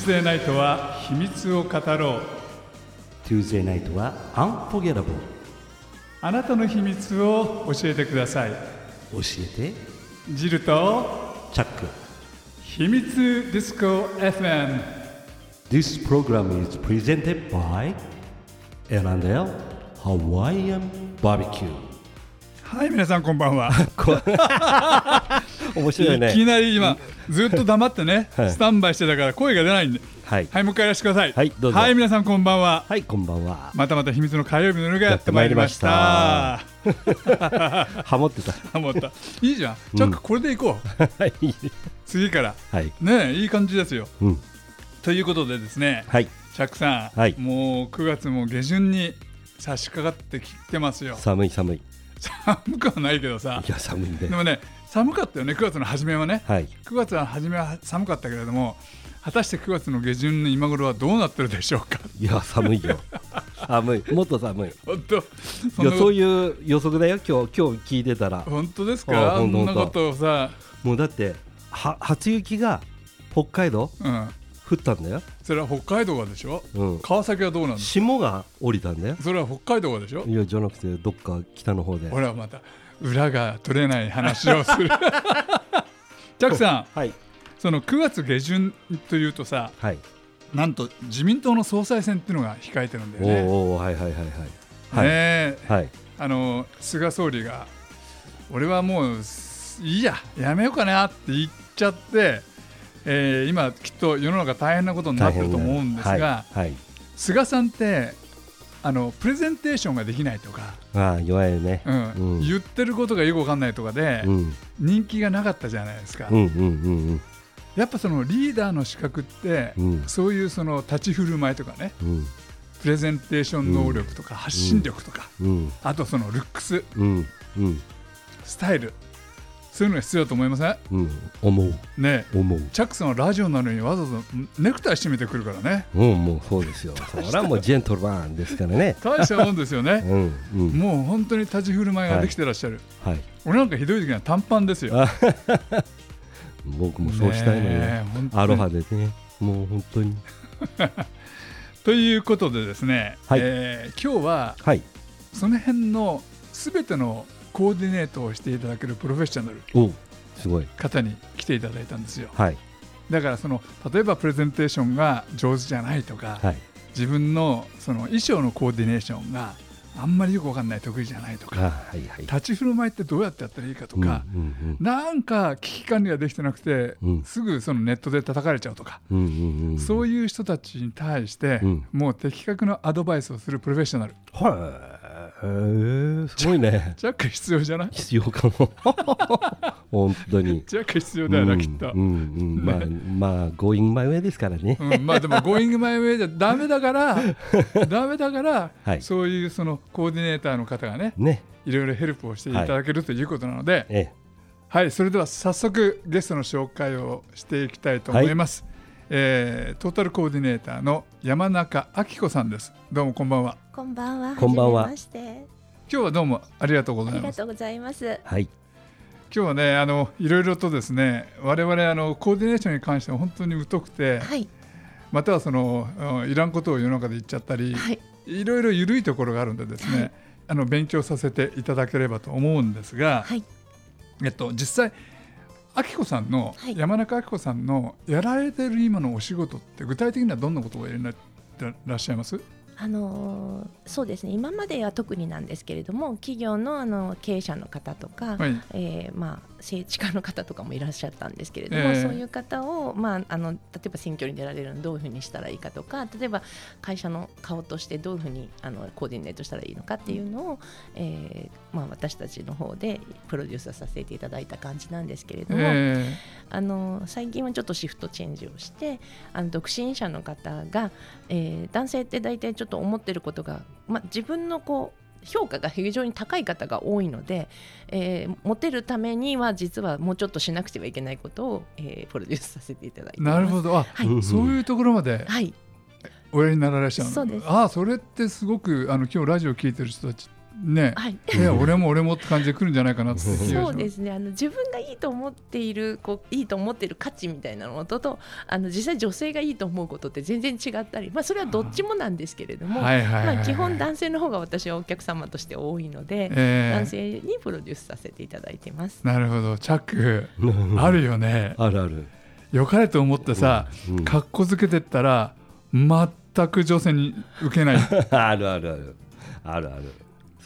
Tuesday ナイトは秘密を語ろう Tuesday night は Unforgettable あなたの秘密を教えてください教えてジルとチャック秘密ディスコ FM This program is presented by L&L Hawaiian Barbecue はい皆さんこんばんは。面白いね。いきなり今ずっと黙ってね、はい。スタンバイしてたから声が出ないんで。はい。はいもう一回やらせてください。はいどうぞ。はい皆さんこんばんは。はいこんばんは。またまた秘密の火曜日の夜がやってまいりました。や ハモってた。思った。いいじゃん。チャックこれでいこう、はい。次から。はい。ねいい感じですよ。うん。ということでですねはい。チャックさん、はい。もう9月も下旬に差し掛かってきてますよ。寒い寒いい寒くはないけどさ。や寒いんででもね寒かったよね。9月の初めはね。はい。9月の初めは寒かったけれども果たして9月の下旬の今頃はどうなってるでしょうか。いや寒いよ。寒い。もっと寒い。本当。いやそういいう予測だよ。今日今日聞いてたら。本当ですあかあほんとんなことをさ、もうだっては初雪が北海道うん、降ったんだよ、それは北海道がでしょ？うん、川崎はどうなんです霜が降りたんだよ。それは北海道がでしょ？いやじゃなくてどっか北の方で。ほらまた裏が取れない話をする。ジャックさん。はい。その9月下旬というとさはい。なんと自民党の総裁選っていうのが控えてるんだよね。おーはいはいはいはい。はい、ねえ。はい。あの菅総理が俺はもういいややめようかなって言っちゃって、えー今きっと世の中大変なことになってると思うんですが、はい、はい、菅さんってあのプレゼンテーションができないとか、ああ弱いよね、うん。うん。言ってることがよくわかんないとかで、うん、人気がなかったじゃないですか、うんうんうんやっぱそのリーダーの資格って、うん。そういうその立ち振る舞いとかねうん。プレゼンテーション能力とか発信力とか、うん。あとそのルックス。うん。うん。スタイルそういうのが必要だと思いません？うん。思う。ね。思う。チャックさんはラジオなのにわざわざネクタイ締めてくるからね。うんもうそうですよ。それはもうジェントルマンですからね。大したもんですよね。うんうん。もう本当に立ち振る舞いができてらっしゃる、はい。俺なんかひどい時には短パンですよ。あ 僕もそうしたいのよ、アロハでね。もう本当に。ということでですね、はい。えー今日ははい。その辺のすべてのコーディネートをしていただけるプロフェッショナルおすごい。方に来ていただいたんですよ。はい。だからその例えばプレゼンテーションが上手じゃないとか、はい。自分のその衣装のコーディネーションがあんまりよくわかんない得意じゃないとかあはいはい。立ち振る舞いってどうやってやったらいいかとか、うんうん。なんか危機管理ができてなくて、うん。すぐそのネットで叩かれちゃうとか、うんうんうん。そういう人たちに対して、うん。もう的確なアドバイスをするプロフェッショナル。はいへえすごいね。ジャック必要じゃない？必要かも。本当に。ジャック必要だよな、きっと、うんうんまあまあ going my way ですからね。うん、まあでも「Going My Way」じゃダメだから ダメだから、はい。そういうそのコーディネーターの方がねね。いろいろヘルプをしていただけるということなので、え。はい、それでは早速ゲストの紹介をしていきたいと思います。えートータルコーディネーターの山中明子さんです。どうもこんばんは。こんばんは。こんばんは。今日はどうもありがとうございます。ありがとうございます。えはい今日はねあのいろいろとですね我々あのコーディネーションに関しては本当に疎くて、はい。またはそのうんいらんことを世の中で言っちゃったり、はい。いろいろ緩いところがあるんでですね、はいあの勉強させていただければと思うんですが、はい。えっと実際明子さんの、はい。山中明子さんのやられてる今のお仕事って具体的にはどんなことをやりになってらっしゃいます？あのーそうですね。今までは特になんですけれども、企業のあの経営者の方とか、はい。えーまあ政治家の方とかもいらっしゃったんですけれども、ええそういう方をまああの例えば選挙に出られるのにどういうふうにしたらいいかとか、例えば会社の顔としてどういうふうにあのコーディネートしたらいいのかっていうのを、えーまあ私たちの方でプロデュースさせていただいた感じなんですけれども。えあの最近はちょっとシフトチェンジをしてあの独身者の方が、えー男性って大体ちょっと思ってることが、まあ、自分のこう評価が非常に高い方が多いので、えーモテるためには実はもうちょっとしなくてはいけないことを、えープロデュースさせていただいて。なるほど。あ、はい。そういうところまではい、おやりになられましたの？そうです。あそれってすごくあの今日ラジオ聞いてる人たちね、はい。俺も俺もって感じで来るんじゃないかなってそうですね。あの自分がいいと思っているこういいと思っている価値みたいなのととあの実際女性がいいと思うことって全然違ったり、まあ、それはどっちもなんですけれども、基本男性の方が私はお客様として多いので、えー男性にプロデュースさせていただいてます。なるほど。チャックあるよね。あるある。良かれと思ってさうん。かっこつけてったら全く女性に受けない。あるあるある。あるある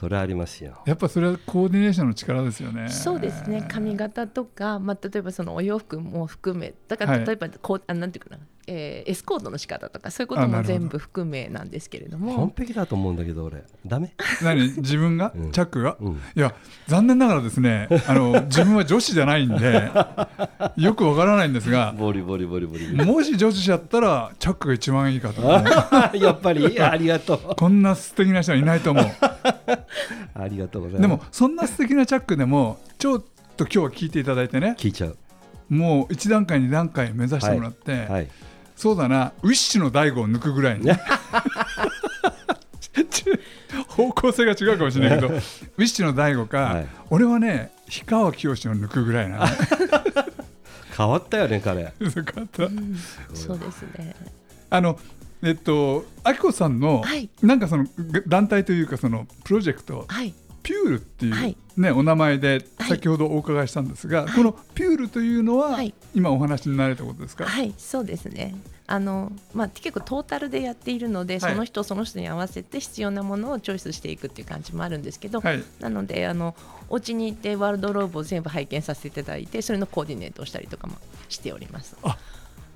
それありますよ。やっぱそれはコーディネーションの力ですよね。そうですね。髪型とか、まあ、例えばそのお洋服も含めだかはい。ら例えばこう、あなんていうかな、えーエスコートの仕方とかそういうことも全部含めなんですけれども。完璧だと思うんだけど俺。ダメ？何？自分が、うん。チャックが、うん。いや残念ながらですねあの自分は女子じゃないんでよくわからないんですがボリボリボリボリ。もし女子やったらチャックが一番いいかと やっぱり？ありがとう。こんな素敵な人はいないと思う。ありがとうございます。でもそんな素敵なチャックでもちょっと今日は聞いていただいてね聞いちゃう。もう1段階2段階目指してもらって、はいそうだな。ウィッシュの大悟を抜くぐらいに方向性が違うかもしれないけど ウィッシュの大悟か、はい。俺はね氷川きよしを抜くぐらいな。変わったよね彼。よかった。そうですね。あのえっとあきこさんの、はい。なんかそのぐ団体というかそのプロジェクトはいピュールっていう、はい。ね、お名前ではい。先ほどお伺いしたんですが、このピュールというのは、はい。今お話になれたことですか、はいそうですね。あの、まあ、結構トータルでやっているので、はい。その人その人に合わせて必要なものをチョイスしていくっていう感じもあるんですけど、はい。なのであのお家に行ってワールドローブを全部拝見させていただいてそれのコーディネートをしたりとかもしております。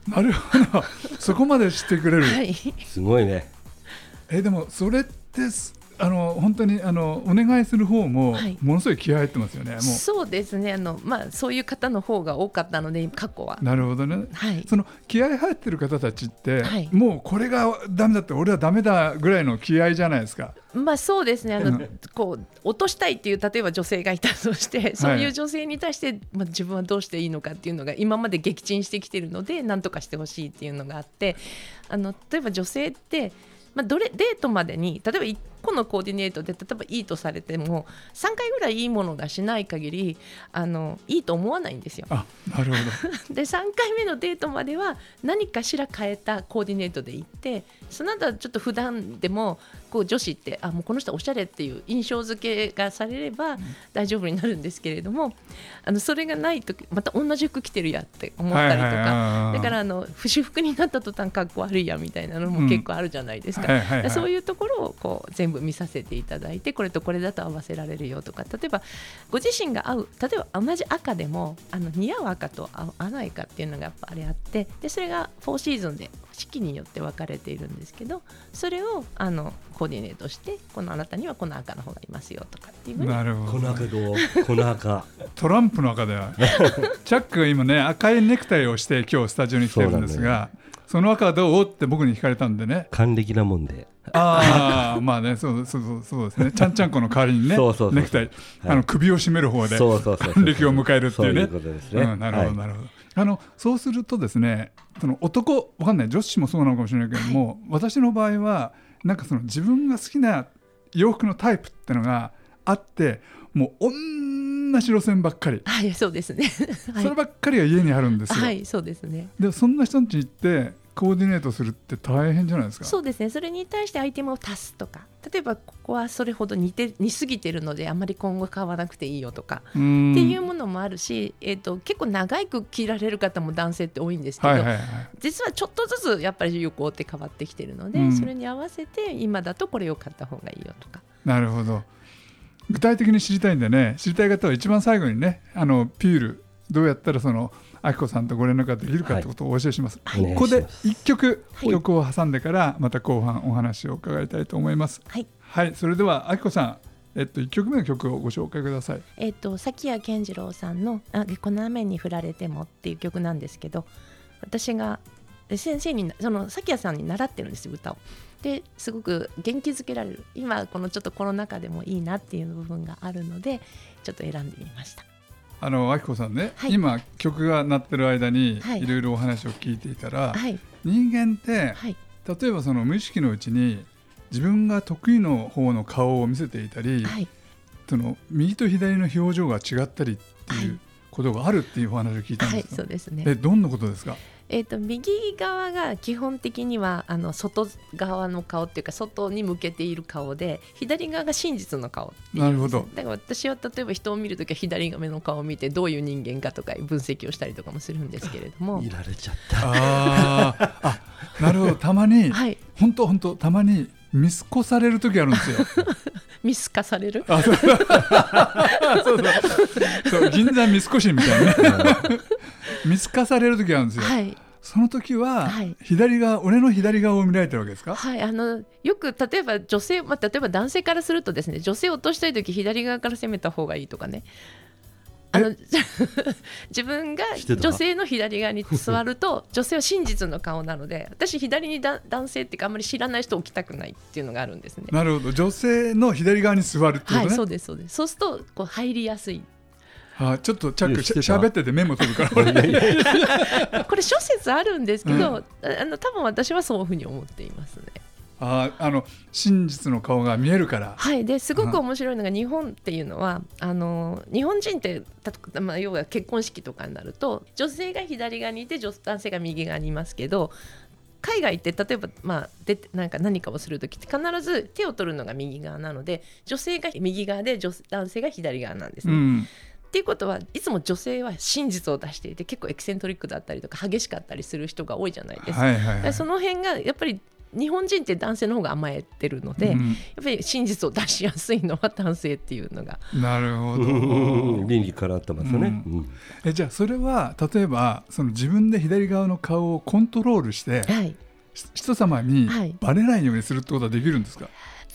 なるほど。そこまで知ってくれる、はい、すごいね。えでもそれってすあの本当にあのお願いする方もはい。ものすごい気合入ってますよね、もそうですね。あの、まあ、そういう方の方が多かったので過去は。う。なるほどね。はい。その気合入ってる方たちって、はい。もうこれがダメだって俺はダメだぐらいの気合じゃないですか。まあそうですね。あのうん。こう落としたいっていう例えば女性がいたとしてそういう女性に対して、まあ、自分はどうしていいのかっていうのが今まで撃沈してきてるので何とかしてほしいっていうのがあってあの例えば女性って、まあ、どれデートまでに例えば1個のコーディネートで例えばいいとされても3回ぐらいいいものがしない限りあのいいと思わないんですよ。あなるほど。で3回目のデートまでは何かしら変えたコーディネートで行ってその後はちょっと普段でもこう女子ってあもうこの人おしゃれっていう印象付けがされれば大丈夫になるんですけれどもあのそれがないとまた同じ服着てるやって思ったりとかはいだからあの私服になった途端かっこ悪いやみたいなのも結構あるじゃないですか。そういうところをこう全部見させていただいてこれとこれだと合わせられるよとか例えばご自身が合う例えば同じ赤でもあの似合う赤と合わないかっていうのがやっぱりあってでそれが4シーズンで四季によって分かれているんですけどそれをあのコーディネートしてこのあなたにはこの赤の方がいますよとかっていうふうに。なるほ粉ど赤どう？粉赤。トランプの赤では チャックが今ね赤いネクタイをして今日スタジオに来てるんですがそ,、の赤どうって僕に聞かれたんでね。還暦なもんで。ああまあねそうそうそうそうですね。ちゃんちゃんこの代わりにねそうそうそうネクタイ、あの首を絞める方でそうそうそうそう。還暦を迎えるっていうね。そういうことですね。うん、なるほど、はい。なるほど。あのそうするとですねその男わかんない女子もそうなのかもしれないけども、私の場合はなんかその自分が好きな洋服のタイプってのがあってもう同じ路線ばっかり、はいそうですね。はそればっかりが家にあるんですい、よ、はい、そうですね。でそんな人たちに行ってコーディネートするって大変じゃないですか。そうですね。それに対してアイテムを足すとか。例えばここはそれほど似て似すぎてるのであまり今後買わなくていいよとか。っていうものもあるし、えー、と結構長く着られる方も男性って多いんですけど、はいはいはい。実はちょっとずつやっぱり流行って変わってきてるので、うん。それに合わせて今だとこれを買った方がいいよとか。なるほど。具体的に知りたいんでね知りたい方は一番最後にねあのピュールどうやったらそのあきこさんとご連絡ができるかってことをお教えします、はいここで1曲、はい。曲を挟んでからまた後半お話を伺いたいと思います。はい。はいそれではあきこさんえっと1曲目の曲をご紹介ください。えっ、と崎谷健次郎さんの「あこの雨に降られても」っていう曲なんですけど私がえ先生にその崎谷さんに習ってるんですよ歌を。ですごく元気づけられる。今このちょっとコロナ禍でもいいなっていう部分があるのでちょっと選んでみました。あのあきこさんね、はい。今曲が鳴ってる間にはい。いろいろお話を聞いていたら、はい。人間ってはい。例えばその無意識のうちに自分が得意の方の顔を見せていたり、はい。その右と左の表情が違ったりってはい。いうことがあるっていうお話を聞いたんはいですか、そうですね。えどんなことですか？えー、と右側が基本的にはあの外側の顔っていうか外に向けている顔で左側が真実の顔なるほど。だから私は例えば人を見るときは左側の顔を見てどういう人間かとか分析をしたりとかもするんですけれども。いられちゃった。あー。あなるほど。たまにはい。本当本当たまに見透かされる時あるんですよ。見透かされる？あ そう。そうそう。銀座三越みたいなね。見透かされる時あるんですよ、はい。その時ははい。左側、俺の左側を見られてるわけですか？はい、あのよく例えば女性、まあ、例えば男性からするとですね女性を落としたい時左側から攻めた方がいいとかねあの 自分が女性の左側に座ると 女性は真実の顔なので私左にだ男性っていうかあんまり知らない人を置きたくないっていうのがあるんですね。なるほど女性の左側に座るってことね、はい、そうですそうです。そうするとこう入りやすい。あちょっとチャックしいや知ってたゃべっててメモ取るから これ諸説あるんですけど、うあの多分私はそういうふうに思っていますね。ああの真実の顔が見えるから。はい、ですごく面白いのが日本っていうのはあの日本人ってた、まあ、要は結婚式とかになると女性が左側にいて女男性が右側にいますけど海外って例えば、まあ、でなんか何かをする時って必ず手を取るのが右側なので女性が右側で女男性が左側なんですね。うん。っていうことはいつも女性は真実を出していて結構エキセントリックだったりとか激しかったりする人が多いじゃないですか。はいはいはい。その辺がやっぱり日本人って男性の方が甘えてるので、うん。やっぱり真実を出しやすいのは男性っていうのが。なるほど、うん。倫理からってますね、ううん。えじゃあそれは例えばその自分で左側の顔をコントロールしてはい。し人様にはい。バレないようにするってことはできるんですか、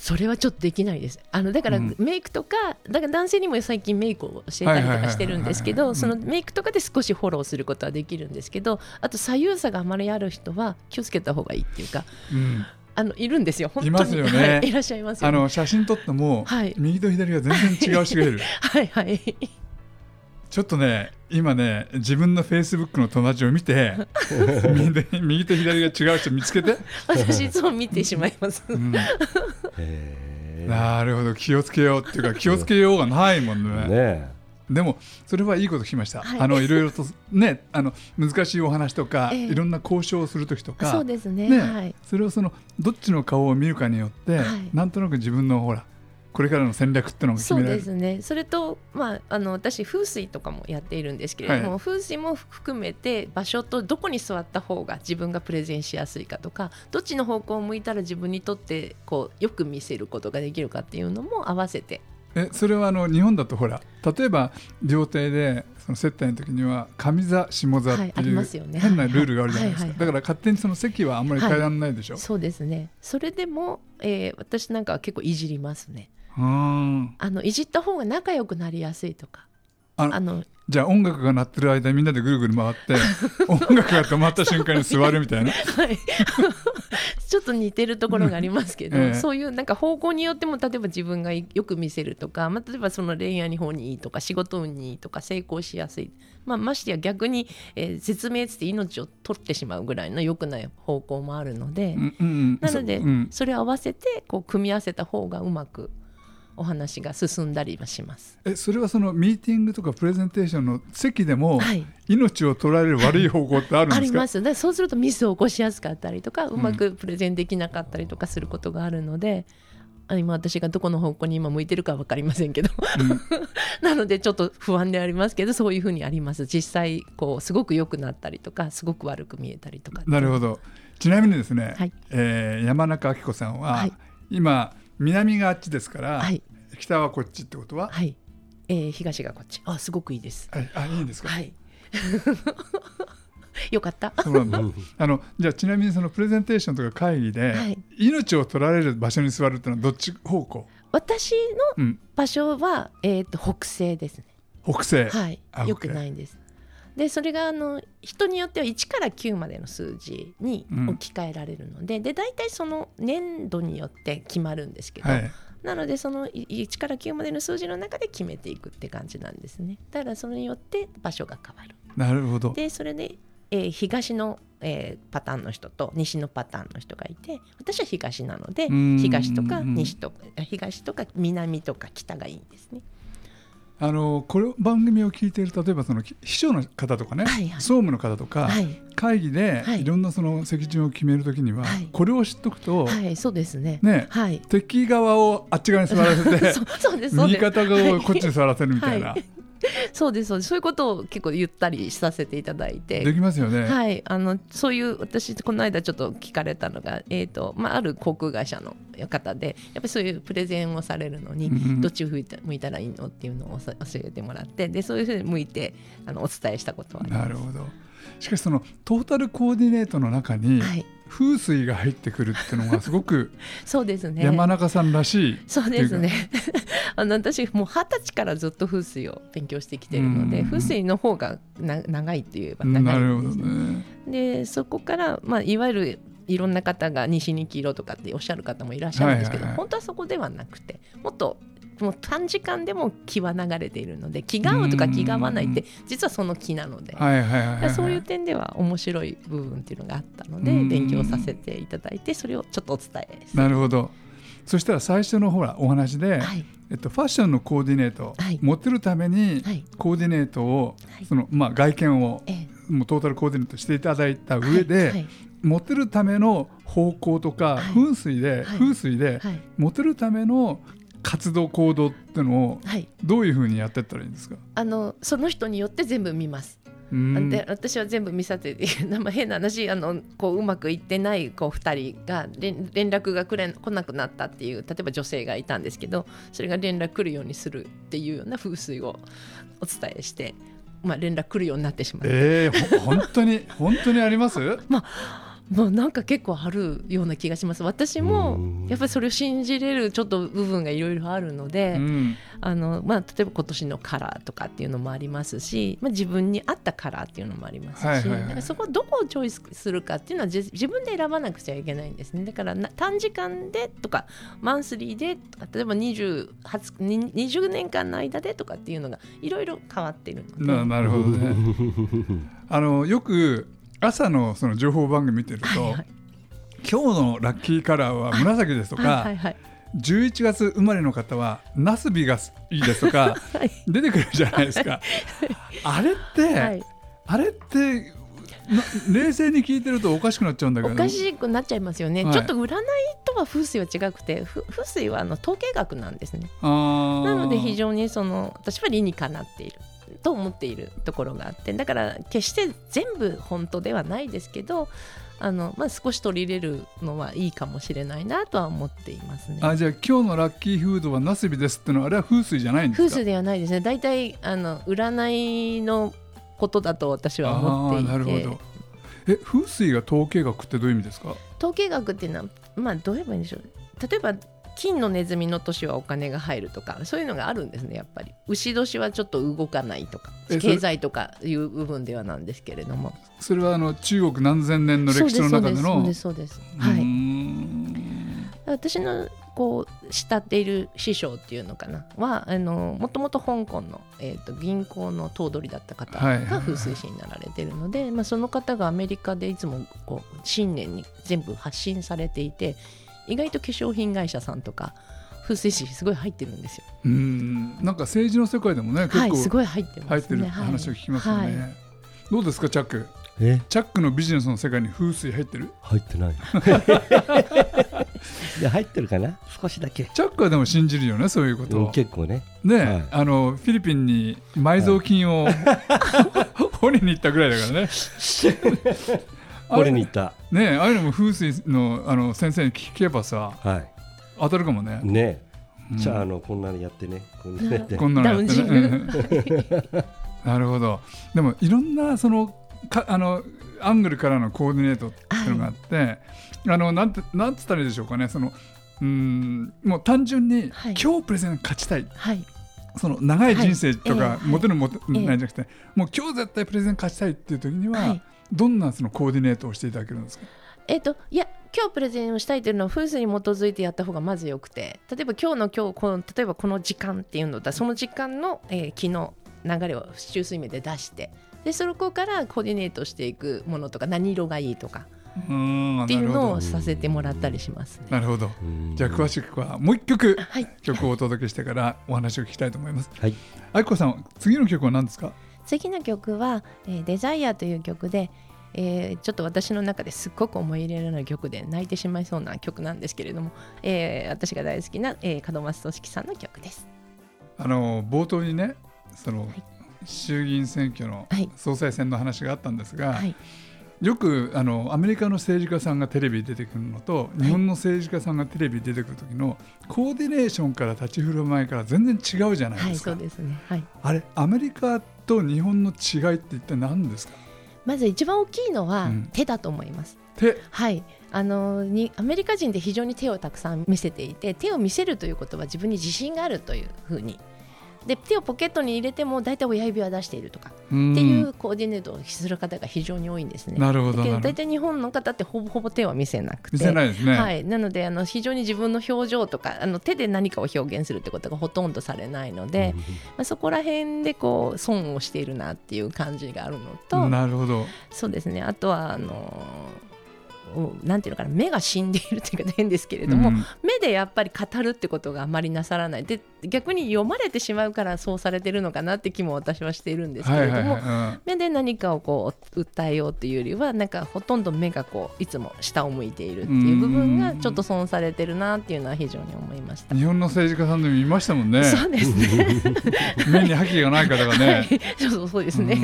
それはちょっとできないです。あのだからうん。メイクとか、だから男性にも最近メイクをしてたりとかしてるんですけどそのメイクとかで少しフォローすることはできるんですけどあと左右差があまりある人は気をつけた方がいいっていうかうん、あのいるんですよ。本当に。いますよね。はい、いらっしゃいますよ、ね、あの写真撮っても、はい。右と左が全然違う人がいる。はいはいちょっとね今ね自分のフェイスブックの友達を見て 右で右と左が違う人見つけて、私いつも見てしまいます。うん。へなるほど。気をつけようっていうか気をつけようがないもんね。えね。でもそれはいいこと聞きました、はい。あのいろいろとねあの難しいお話とか、ええ。いろんな交渉をする時とかそうですね。ねはい。それをそのどっちの顔を見るかによって、はい。なんとなく自分のほらこれからの戦略っていうのが決そうですね。それと、まあ、あの私風水とかもやっているんですけれども、は風水も含めて場所とどこに座った方が自分がプレゼンしやすいかとかどっちの方向を向いたら自分にとってこうよく見せることができるかっていうのも合わせて。えそれはあの日本だとほら例えば料亭でその接待の時には上座下座ってはいうますよね。変なルールがあるじゃないですか、はいはい。だから勝手にその席はあんまり変えられないでしょ、そうですね。それでも、えー私なんかは結構いじりますねあのいじった方が仲良くなりやすいとか。あのじゃあ音楽が鳴ってる間みんなでぐるぐる回って 音楽が止まった瞬間に座るみたいな。はい、ちょっと似てるところがありますけど、ええ。そういうなんか方向によっても例えば自分がよく見せるとか、まあ、例えばその恋愛の方にいいとか仕事運にいいとか成功しやすい、まあ、ましてや逆に、えー絶命つって命を取ってしまうぐらいの良くない方向もあるので、うんうんなのでそれを合わせてこう組み合わせた方がうまくお話が進んだりはします。えそれはそのミーティングとかプレゼンテーションの席でもはい。命を取られる悪い方向ってあるんあですか、ります。でそうするとミスを起こしやすかったりとかうまくプレゼンできなかったりとかすることがあるので、あ今私がどこの方向に今向いてるか分かりませんけど。なのでちょっと不安でありますけどそういうふうにあります。実際こうすごく良くなったりとかすごく悪く見えたりとかどなるほど。ちなみにですね、はい。えー山中明子さんは、はい。今南があっちですから、はい。北はこっちってことは、はい、えー東がこっち。あすごくいいです。はい、あいいんですか、はい。よかった。そうなんだ。う んあのじゃあちなみにそのプレゼンテーションとか会議で、はい。命を取られる場所に座るってのはどっち方向、私のうん、場所は、えー、と北西ですね。北西、はい。あ、よくないんです。でそれがあの人によっては1から9までの数字にうん。置き換えられるので,、で大体その年度によって決まるんですけど、はい、なのでそのい1から9までの数字の中で決めていくって感じなんですね。だからそれによって場所が変わる。なるほど。でそれで、えー東の、えーパターンの人と西のパターンの人がいて私は東なのでうん。東とか西とか東とか南とか北がいいんですね。あのこれ番組を聞いている例えばその秘書の方とかね、はいはい総務の方とか、はい、会議ではいいろんなその席順を決めるときには、はいこれを知っとくと、はい、そうですね。ねはい。敵側をあっち側に座らせて そうそうですそう味です。方側をこっちに座らせるみたいな、はいそうですそうです。そういうことを結構言ったりさせていただいて。できますよね。はい、あのそういう私この間ちょっと聞かれたのが、えーとまあ、ある航空会社の方でやっぱりそういうプレゼンをされるのに、どっちを向いた向いたらいいのっていうのをさ教えてもらってでそういうふうに向いてあのお伝えしたことはありまなるほどしかしそのトータルコーディネートの中にす。はい、風水が入ってくるっていうのがすごく そうですね。山中さんらしい、そうですね。あの私もう二十歳からずっと風水を勉強してきてるので、うん風水の方がな長いって言えば長ないるほどんですね。ね。でそこから、まあ、いわゆるいろんな方が西に黄色とかっておっしゃる方もいらっしゃるんですけど、本当はそこではなくてもっともう短時間でも気は流れているので気が合うとか気が合わないって実はその気なので。そういう点では面白い部分っていうのがあったのでうん。勉強させていただいてそれをちょっとお伝えなるほど。そしたら最初のほらお話で、はい。えっと、ファッションのコーディネート、はい。モテるためにはい。コーディネートを、はい。そのまあ、外見をええ。もうトータルコーディネートしていただいた上で、はい。モテるための方向とか、はい。風水で、はい。風水で、はい。モテるための活動行動っていうのをはい、どういうふうにやっていったらいいんですか？あのその人によって全部見ます。うんで私は全部見させてまあ変な話あのこううまくいってないこう2人が連連絡がくれ来なくなったっていう例えば女性がいたんですけどそれが連絡来るようにするっていうような風水をお伝えして、まあ、連絡来るようになってしまう。えー、ほ本当に本当にあります？もうなんか結構あるような気がします。私もうん。やっぱりそれを信じれるちょっと部分がいろいろあるので、うん。あのまあ、例えば今年のカラーとかっていうのもありますし、まあ、自分に合ったカラーっていうのもありますし、はいはいはい。そこをどこをチョイスするかっていうのはじ自分で選ばなくちゃいけないんですね。だからな短時間でとかマンスリーでとか例えば20 20に20年間の間でとかっていうのがいろいろ変わっているので。ななるほどね。あのよく朝のその情報番組見てると、はいはい。今日のラッキーカラーは紫ですとか、はいはいはい。11月生まれの方はナスビがいいですとかはい。出てくるじゃないですか。あれって、はい。あれってな冷静に聞いてるとおかしくなっちゃうんだけど。おかしくなっちゃいますよね、はい。ちょっと占いとは風水は違くてふ風水はあの統計学なんですね。なので非常にその私は理にかなっていると思っているところがあってだから決して全部本当ではないですけどあの、まあ、少し取り入れるのはいいかもしれないなとは思っていますね。あじゃあ今日のラッキーフードはナスビですってのはあれは風水じゃないんですか？風水ではないですね。大体あの占いのことだと私は思っていて。なるほど。え風水が統計学ってどういう意味ですか？統計学っていうのは、まあ、どう言えばいいんでしょう。例えば金のネズミの年はお金が入るとかそういうのがあるんですねやっぱり。牛年はちょっと動かないとか経済とかいう部分ではなんですけれども。それはあの中国何千年の歴史の中での？そうですそうですそうです。そうですはい。ん私のこう慕っている師匠っていうのかな？はあのもともと香港の、えー、と銀行の頭取だった方はいはいはい。が風水師になられてるので、まあ、その方がアメリカでいつもこう新年に全部発信されていて意外と化粧品会社さんとか風水師すごい入ってるんですよ。うーん。なんか政治の世界でもね結はい、す構ごい入ってます、ね。入ってる話を聞きますよね、はい。どうですかチャック？え？チャックのビジネスの世界に風水入ってる？入ってない。いや入ってるかな？少しだけ、チャックはでも信じるよねそういうこと。結構ね。ね、はい。あのフィリピンに埋蔵金を、掘りに行ったぐらいだからね あれこれに行った。ねああいうのも風水のあの先生に聞けばさは当たるかもね。いねうん。じゃああのこんなのやってね。こんなのやって。こんなのやって。ダウンジングねなるほど。でもいろんなそのかあのアングルからのコーディネートっていうのがあって、あのなんてなんつったらいいでしょうかね。そのうーんもう単純に、はい。今日プレゼン勝ちたい。はい。その長い人生とか、はい。ええ。モテるモテええ。ないじゃなくて、もう今日絶対プレゼン勝ちたいっていう時には、はいどんなそのコーディネートをしていただけるんですか？えっ、といや今日プレゼンをしたいというのは風水に基づいてやった方がまずよくて例えば今日の今日この例えばこの時間っていうのだその時間の、えー気の流れを中水面で出してでそこからコーディネートしていくものとか何色がいいとかうんっていうのをさせてもらったりしますね。なるほど。うん。じゃあ詳しくはもう一曲はい、曲をお届けしてからお話を聞きたいと思います。はい。愛子さん次の曲は何ですか？次の曲は「えーデザイアという曲で、えーちょっと私の中ですっごく思い入れのある曲で泣いてしまいそうな曲なんですけれども、えー私が大好きな、えー門松俊樹さんの曲です。あの冒頭にねその、い衆議院選挙のはい総裁選の話があったんですが、はい、よくあのアメリカの政治家さんがテレビに出てくるのと日本の政治家さんがテレビに出てくる時のコーディネーションから立ち振る舞いから全然違うじゃないはい、ですか、そうですね。はい。あれアメリカと日本の違いって一体何ですか？まず一番大きいのはうん手だと思います。手はい。あのにアメリカ人って非常に手をたくさん見せていて手を見せるということは自分に自信があるというふうにで手をポケットに入れても大体親指は出しているとかっていうコーディネートをする方が非常に多いんですね。なるほど大体日本の方ってほぼほぼ手は見せなくて。見せないですね、はい、なのであの非常に自分の表情とかあの手で何かを表現するってことがほとんどされないので、まあ、そこら辺でこう損をしているなっていう感じがあるのとなるほど。そうですね。あとはあのおなんていうのかな目が死んでいるっていうか変ですけれども、うん目でやっぱり語るってことがあまりなさらないで逆に読まれてしまうからそうされてるのかなって気も私はしているんですけれども、はいはいはい目で何かをこう訴えようっていうよりはなんかほとんど目がこういつも下を向いているっていう部分がちょっと損されてるなっていうのは非常に思いましたうん。日本の政治家さんでもいましたもんねそうですね。目に覇気がない方がはねい、そうそうそうですね。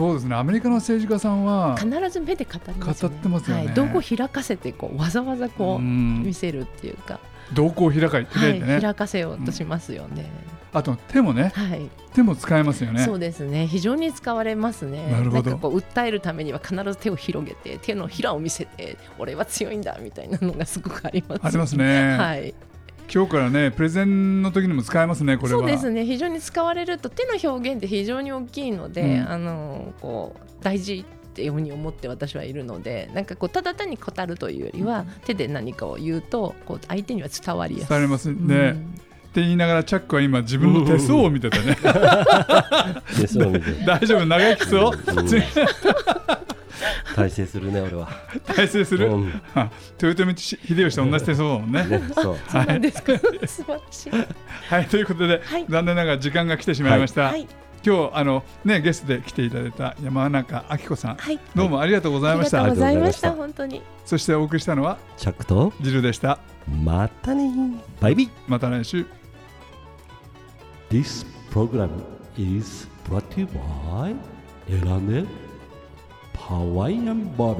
うんそうですねアメリカの政治家さんは必ず目で語りますよね。語ってますよねはい、どこ開かせてこうわざわざこううん見せるっていうか、瞳孔を開かはい、開いてね、開かせようとしますよね。あと手もねはい、手も使えますよねそうですね。非常に使われますね。なるほどんかこう訴えるためには必ず手を広げて手のひらを見せて俺は強いんだみたいなのがすごくあります。ありますね、はい。今日からねプレゼンの時にも使えますねこれは。そうですね。非常に使われると手の表現って非常に大きいので、うん。あのこう大事っていうふうに思って私はいるので、なんかこうただ単に語るというよりは、手で何かを言うとこう相手には伝わりやすい。伝わりますね、うん。って言いながらチャックは今自分の手相を見てたね。大丈夫？長生きそう？うん 大成するね俺は。大成する、うん。あ豊臣秀吉と同じ手相だもんね、ねそう。そうなんですか。素晴らしい。はいということで、はい。残念ながら時間が来てしまいました、はい。今日あのねゲストで来ていただいた山中明子さんはい。どうもありがとうございました、ありがとうございました。本当に。そしてお送りしたのはチャックとジルでした。またね。バイビー。また来週。This program is brought to you by 選んでハワイアンバ